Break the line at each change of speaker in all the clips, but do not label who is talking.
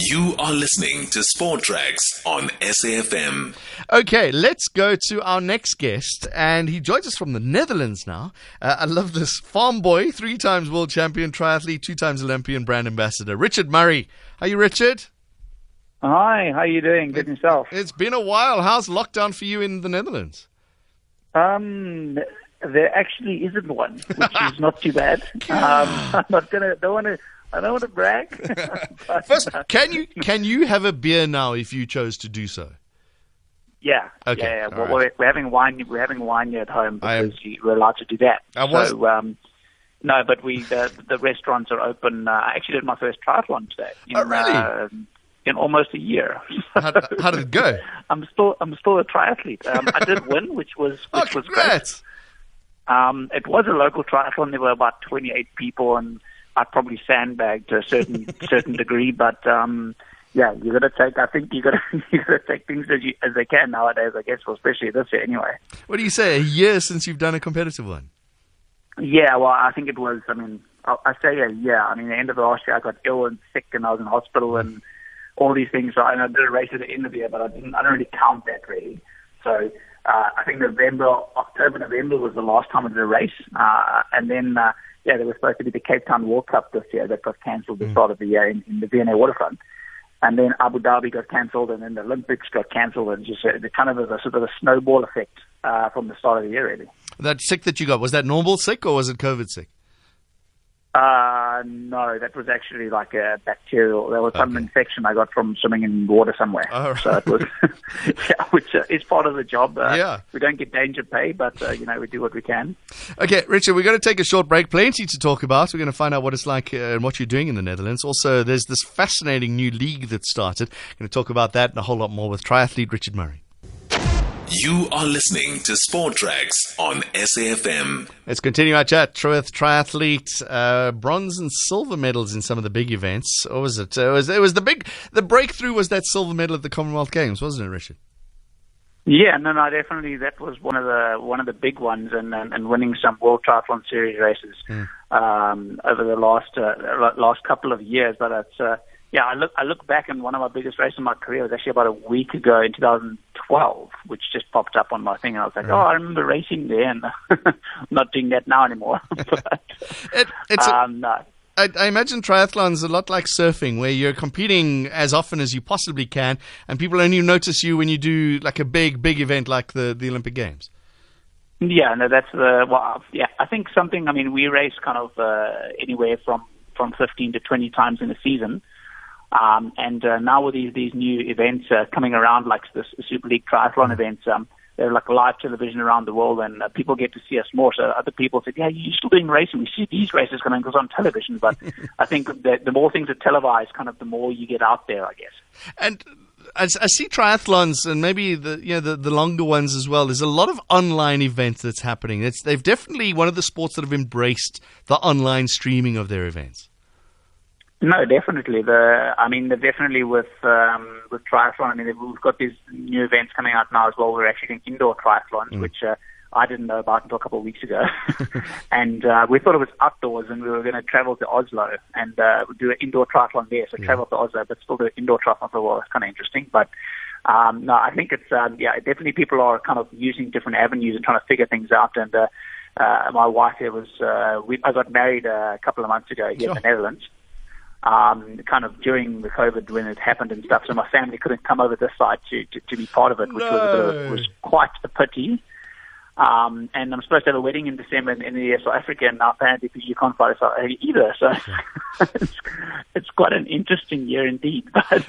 You are listening to Sport Tracks on SAFM.
Okay, let's go to our next guest, and he joins us from the Netherlands now. Uh, I love this farm boy, three times world champion triathlete, two times Olympian brand ambassador, Richard Murray. How are you, Richard?
Hi, how are you doing? Good yourself?
It's been a while. How's lockdown for you in the Netherlands?
Um, there actually isn't one, which is not too bad. Um, I'm not gonna. Don't want to. I don't want to brag.
First, can you can you have a beer now if you chose to do so?
yeah.
Okay,
Yeah. yeah. Well,
right.
we're, we're having wine. We're having wine here at home
am-
because you- we're allowed to do that.
I was-
So, um, no, but we the, the restaurants are open. Uh, I actually did my first triathlon today. In,
Oh, really?
Uh, in almost a year.
How, how did it go?
I'm still I'm still a triathlete. Um, I did win, which was
Oh,
which was great. Um, it was a local triathlon. There were about 28 people, and I probably sandbagged to a certain certain degree. But um, yeah, you got to take. I think you got to you got to take things as you, as they can nowadays. I guess, well, especially this year anyway.
What do you say? A year since you've done a competitive one?
Yeah, well, I think it was. I mean, I, I say a year. I mean, the end of last year, I got ill and sick, and I was in hospital, and all these things. So, and I did a race at the end of the year, but I didn't. I don't really count that really. So. Uh, I think November, October, November was the last time I did a race, uh, and then uh, yeah, there was supposed to be the Cape Town World Cup this year that got cancelled at the start of the year in, in the V&A waterfront, and then Abu Dhabi got cancelled, and then the Olympics got cancelled, and just uh, the kind of a sort of a snowball effect uh, from the start of the year, really.
That sick that you got was that normal sick or was it COVID sick?
Uh, no, that was actually like a bacterial. There was some
Okay.
infection I got from swimming in water somewhere.
Oh,
So it was, yeah, which uh, is part of the job. Uh,
Yeah.
We don't get danger pay, but, uh, you know, we do what we can.
Okay, Richard, we're going to take a short break. Plenty to talk about. We're going to find out what it's like uh, and what you're doing in the Netherlands. Also, there's this fascinating new league that started. Going to talk about that and a whole lot more with triathlete Richard Murray.
You are listening to Sport Tracks on SAFM.
Let's continue our chat with triathlete. Uh, bronze and silver medals in some of the big events. Or was it? Uh, it was it was the big the breakthrough was that silver medal at the Commonwealth Games, wasn't it, Richard?
Yeah, no, no, definitely. That was one of the one of the big ones, and and, and winning some World Triathlon Series races um, over the last uh, last couple of years. But it's uh, yeah, I look I look back, and one of my biggest races in my career was actually about a week ago in 2012, which just popped up on my thing, and I was like, oh, I remember racing there, and I'm not doing that now anymore. but,
It, it's a-
um, no.
I, I imagine triathlon's a lot like surfing, where you're competing as often as you possibly can, and people only notice you when you do like a big, big event like the, the Olympic Games.
Yeah, no, that's the well, yeah. I think something. I mean, we race kind of uh, anywhere from from 15 to 20 times in a season, um, and uh, now with these these new events uh, coming around, like the Super League triathlon events, um, they're like live television around the world, and uh, people get to see us more. So other people said, "Yeah, you're still doing racing. We see these races coming because on television." But I think that the more things are televised, kind of the more you get out there. I guess.
And I, I see triathlons and maybe the you know the, the longer ones as well. There's a lot of online events that's happening. It's they've definitely one of the sports that have embraced the online streaming of their events.
No, definitely. The I mean, the, definitely with um, with triathlon. I mean, we've got these new events coming out now as well. We're actually doing indoor triathlons, which uh, I didn't know about until a couple of weeks ago. and uh, we thought it was outdoors, and we were going to travel to Oslo and uh, do an indoor triathlon there. So travel to Oslo, but still do an indoor triathlon. So well, it's kind of interesting, but. Um, no, I think it's um, yeah, definitely people are kind of using different avenues and trying to figure things out. And uh, uh, my wife here was uh, we, I got married uh, a couple of months ago here in the Netherlands um, kind of during the COVID when it happened and stuff. So my family couldn't come over this side to, to, to be part of it, which was, a bit of, was quite a pity. Um, and I'm supposed to have a wedding in December in, in the South Africa, and now apparently you can't fly to South Africa either. So it's, it's quite an interesting year indeed. But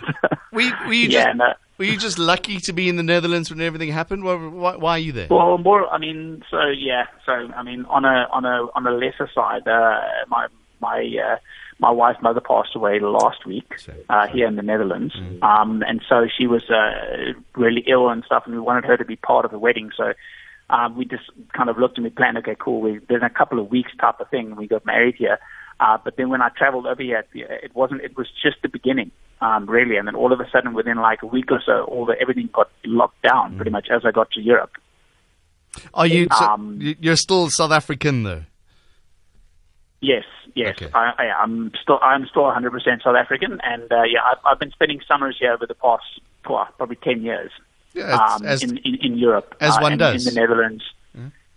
were you
yeah,
just
no.
were you just lucky to be in the Netherlands when everything happened? Why, why, why are you there?
Well, more. I mean, so yeah. So I mean, on a on a on a lesser side, uh, my my uh, my wife's mother passed away last week uh, here in the Netherlands, um, and so she was uh, really ill and stuff, and we wanted her to be part of the wedding. So um, we just kind of looked and we planned, okay, cool. We, there's a couple of weeks type of thing. and We got married here. Uh, but then when I traveled over here, it wasn't, it was just the beginning, um, really. And then all of a sudden, within like a week or so, all the, everything got locked down pretty much as I got to Europe.
Are you?
Um,
you- you're still South African though.
Yes, yes.
Okay.
I, I, I'm still I'm still 100% South African, and uh, yeah, I've, I've been spending summers here over the past well, probably 10 years
Yeah,
um,
as-
in, in in Europe,
as
uh,
one
and
does.
in the Netherlands.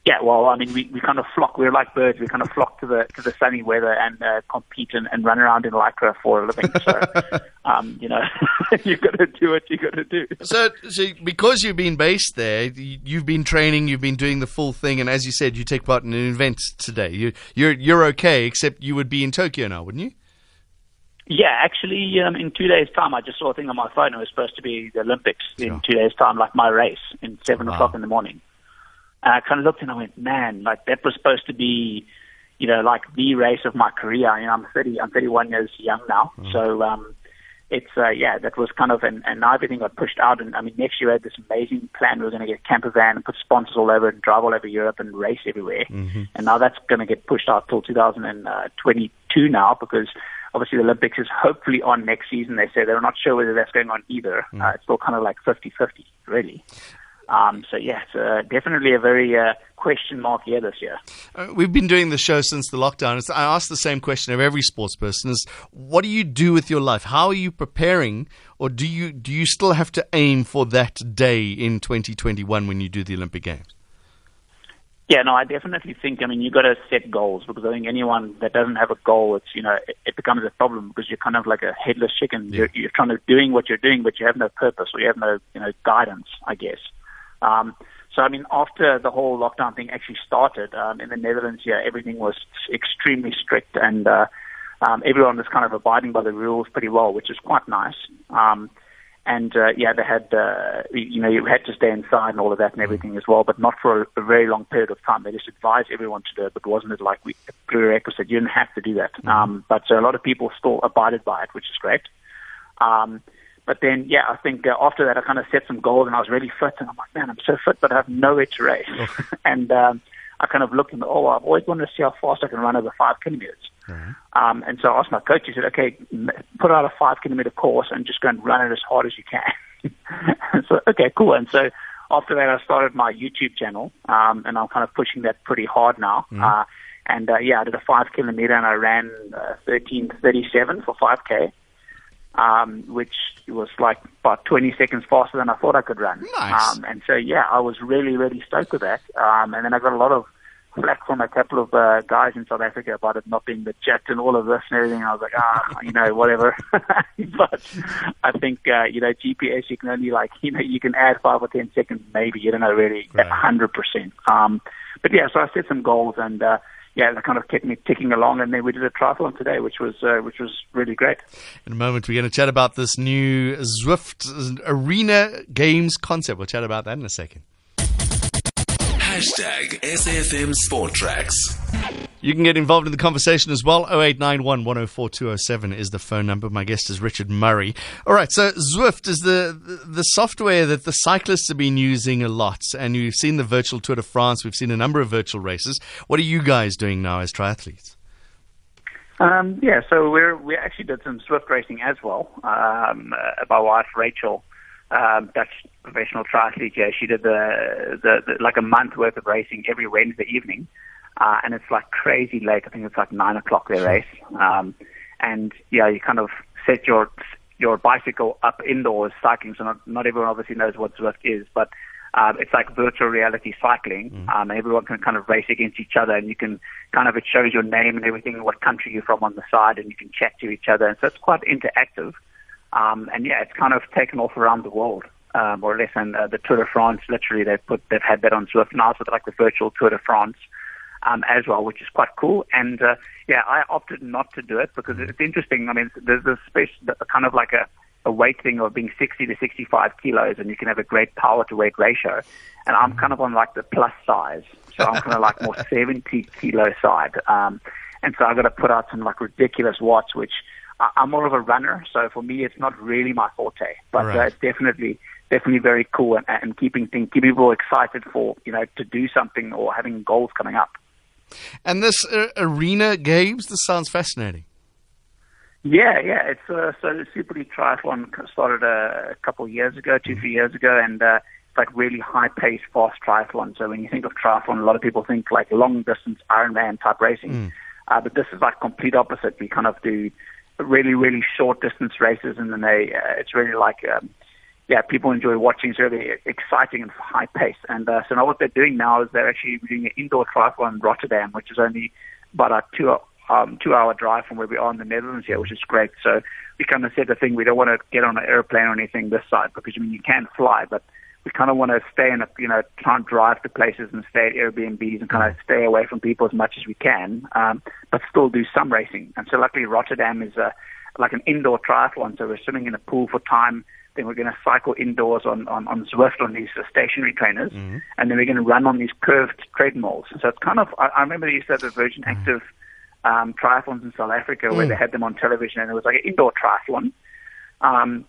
Yeah, well, I mean, we, we kind of flock. We're like birds. We kind of flock to the to the sunny weather and uh, compete and, and run around in lycra for a living. So, um, you know, you've got to do what you've got to do.
So, so because you've been based there, you've been training, you've been doing the full thing, and as you said, you take part in an event today. You, you're you're okay, except you would be in Tokyo now, wouldn't you?
Yeah, actually, um, in two days' time, I just saw a thing on my phone. It was supposed to be the Olympics in two days' time, like my race in seven
Wow.
o'clock in the morning. And I kind of looked and I went, man, like that was supposed to be, you know, like the race of my career. You know, I'm 30, I'm 31 years young now, so um, it's uh, yeah, that was kind of, and, and now everything got pushed out. And I mean, next year we had this amazing plan. We were going to get a camper van and put sponsors all over and drive all over Europe and race everywhere. And now that's going to get pushed out till 2022 now because obviously the Olympics is hopefully on next season. They say they're not sure whether that's going on either. Uh, it's still kind of like 50-50, really. Um, so yeah, it's uh, definitely a very uh, question mark year this year.
Uh, we've been doing the show since the lockdown. It's, I ask the same question of every sports person: is what do you do with your life? How are you preparing, or do you do you still have to aim for that day in 2021 when you do the Olympic Games?
Yeah, no, I definitely think. I mean, you've got to set goals because I think anyone that doesn't have a goal, it's you know, it, it becomes a problem because you're kind of like a headless chicken. You're, you're trying to doing what you're doing, but you have no purpose or you have no you know guidance, I guess. Um, so I mean, after the whole lockdown thing actually started um, in the Netherlands, yeah, everything was extremely strict and uh, um, everyone was kind of abiding by the rules pretty well, which is quite nice. Um, and uh, yeah, they had uh, you know you had to stay inside and all of that and everything as well, but not for a, a very long period of time. They just advised everyone to do it, but wasn't it like we prerequisite? You didn't have to do that. Um, but uh, a lot of people still abided by it, which is great. Um, but then, yeah, I think uh, after that, I kind of set some goals, and I was really fit, and I'm like, man, I'm so fit, but I have nowhere to race. and um, I kind of looked and oh, I've always wanted to see how fast I can run over five kilometers. Um, and so I asked my coach. He said, "Okay, put out a five kilometer course and just go and run it as hard as you can." so okay, cool. And so after that, I started my YouTube channel, um, and I'm kind of pushing that pretty hard now. Uh, and uh, yeah, I did a five kilometer and I ran uh, 13:37 for 5k um, which was like about 20 seconds faster than I thought I could run.
Nice.
Um, and so, yeah, I was really, really stoked with that. Um, and then I got a lot of flack from a couple of uh, guys in South Africa about it not being the jet and all of this and everything. I was like, ah, you know, whatever. but I think, uh, you know, GPS, you can only like, you know, you can add five or 10 seconds, maybe, you don't know, really,
Right.
a 100%. Um, but yeah, so I set some goals and, uh, yeah, that kind of kept me ticking along, and then we did a triathlon today, which was uh, which was really great.
In a moment, we're going to chat about this new Zwift Arena Games concept. We'll chat about that in a second.
Hashtag SAFM Sport Tracks.
You can get involved in the conversation as well. 0891 104 207 is the phone number. My guest is Richard Murray. All right, so Zwift is the, the, the software that the cyclists have been using a lot. And you've seen the virtual Tour de France. We've seen a number of virtual races. What are you guys doing now as triathletes?
Um, yeah, so we're we actually did some Zwift racing as well. Um, uh, my wife Rachel, um, Dutch professional triathlete, yeah, she did the, the, the like a month worth of racing every Wednesday evening, uh, and it's like crazy late. I think it's like nine o'clock their race, um, and yeah, you kind of set your your bicycle up indoors cycling. So not not everyone obviously knows what Zwift is, but um, it's like virtual reality cycling. Um, and everyone can kind of race against each other, and you can kind of it shows your name and everything, what country you're from on the side, and you can chat to each other. And so it's quite interactive. Um, and yeah, it's kind of taken off around the world, uh, more or less. And uh, the Tour de France, literally, they've put they've had that on Zwift now, so like the virtual Tour de France. Um, as well, which is quite cool. And uh, yeah, I opted not to do it because it's interesting. I mean, there's this space, kind of like a, a weight thing of being 60 to 65 kilos, and you can have a great power to weight ratio. And I'm kind of on like the plus size, so I'm kind of like more 70 kilo side. Um, and so I've got to put out some like ridiculous watts, which I, I'm more of a runner, so for me it's not really my forte. But uh,
Right.
it's definitely definitely very cool and, and keeping things, keeping people excited for you know to do something or having goals coming up.
And this uh, Arena Games, this sounds fascinating.
Yeah, yeah. It's uh, so the Super League Triathlon started uh, a couple of years ago, two, three years ago, and uh, it's like really high paced, fast triathlon. So when you think of triathlon, a lot of people think like long distance Ironman type racing. Uh, but this is like complete opposite. We kind of do really, really short distance races, and then they, uh, it's really like, um, yeah, people enjoy watching. It's really exciting and high pace. And uh, so now what they're doing now is they're actually doing an indoor triathlon in Rotterdam, which is only about a two um, two hour drive from where we are in the Netherlands here, which is great. So we kind of said the thing we don't want to get on an airplane or anything this side because I mean you can fly, but we kind of want to stay in a you know try and drive to places and stay at Airbnbs and kind of stay away from people as much as we can, um, but still do some racing. And so luckily Rotterdam is a like an indoor triathlon, so we're swimming in a pool for time. Then we're going to cycle indoors on, on, on Zwift on these uh, stationary trainers, mm-hmm. and then we're going to run on these curved treadmills. So it's kind of, I, I remember they used to have the Virgin mm-hmm. Active um, triathlons in South Africa mm. where they had them on television, and it was like an indoor triathlon. Um,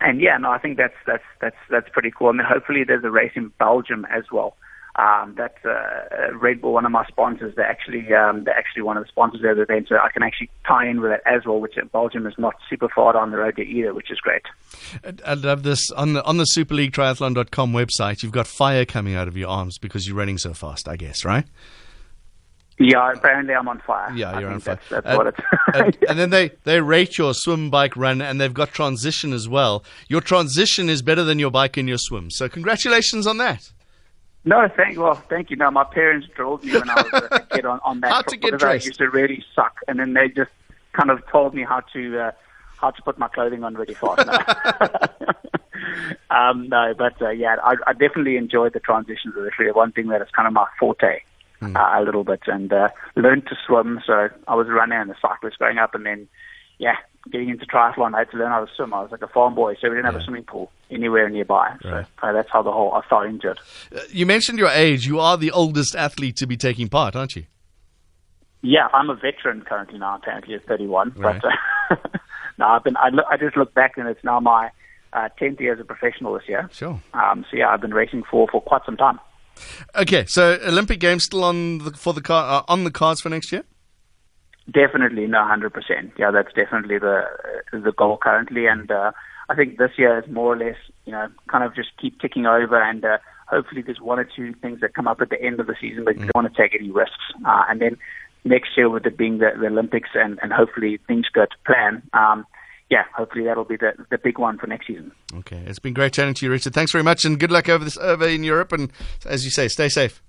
and yeah, no, I think that's that's that's that's pretty cool. And then hopefully there's a race in Belgium as well. Um, that's uh, Red Bull, one of my sponsors. They're actually um, they're actually one of the sponsors of the event, so I can actually tie in with that as well. Which Belgium is not super far down the road yet either, which is great.
I love this on the on the SuperLeagueTriathlon.com website. You've got fire coming out of your arms because you're running so fast. I guess, right?
Yeah, apparently I'm on fire.
Yeah, you're on fire.
That's, that's and, what it's.
and, and, then they, they rate your swim, bike, run, and they've got transition as well. Your transition is better than your bike and your swim. So congratulations on that.
No, thank well, thank you. No, my parents drove me when I was a kid on, on that
how to get dressed.
I used to really suck, and then they just kind of told me how to uh, how to put my clothing on really fast. No, um, no but uh, yeah, I, I definitely enjoyed the transitions. Actually, one thing that is kind of my forte mm. uh, a little bit and uh, learned to swim. So I was a runner and a cyclist growing up, and then yeah, getting into triathlon, I had to learn how to swim. I was like a farm boy, so we didn't have yeah. a swimming pool anywhere nearby. Right. So uh, that's how the whole I fell into it.
Uh, you mentioned your age. You are the oldest athlete to be taking part, aren't you?
Yeah, I'm a veteran currently now. Apparently, at 31. Right. But uh, no, I've been. I, look, I just look back, and it's now my uh, 10th year as a professional this year.
Sure.
Um, so yeah, I've been racing for for quite some time.
Okay, so Olympic Games still on the, for the car, uh, on the cards for next year.
Definitely, no, hundred percent. Yeah, that's definitely the the goal currently, and uh, I think this year is more or less, you know, kind of just keep ticking over, and uh, hopefully there's one or two things that come up at the end of the season, but mm. you don't want to take any risks. Uh, and then next year, with it being the, the Olympics, and, and hopefully things go to plan. Um, yeah, hopefully that'll be the, the big one for next season.
Okay, it's been great chatting to you, Richard. Thanks very much, and good luck over this over in Europe. And as you say, stay safe.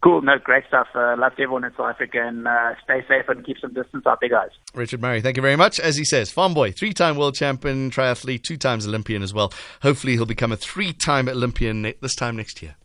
Cool, no, great stuff. Uh, love to everyone in South Africa, and uh, stay safe and keep some distance out there, guys.
Richard Murray, thank you very much. As he says, farm boy, three-time world champion triathlete, two times Olympian as well. Hopefully, he'll become a three-time Olympian this time next year.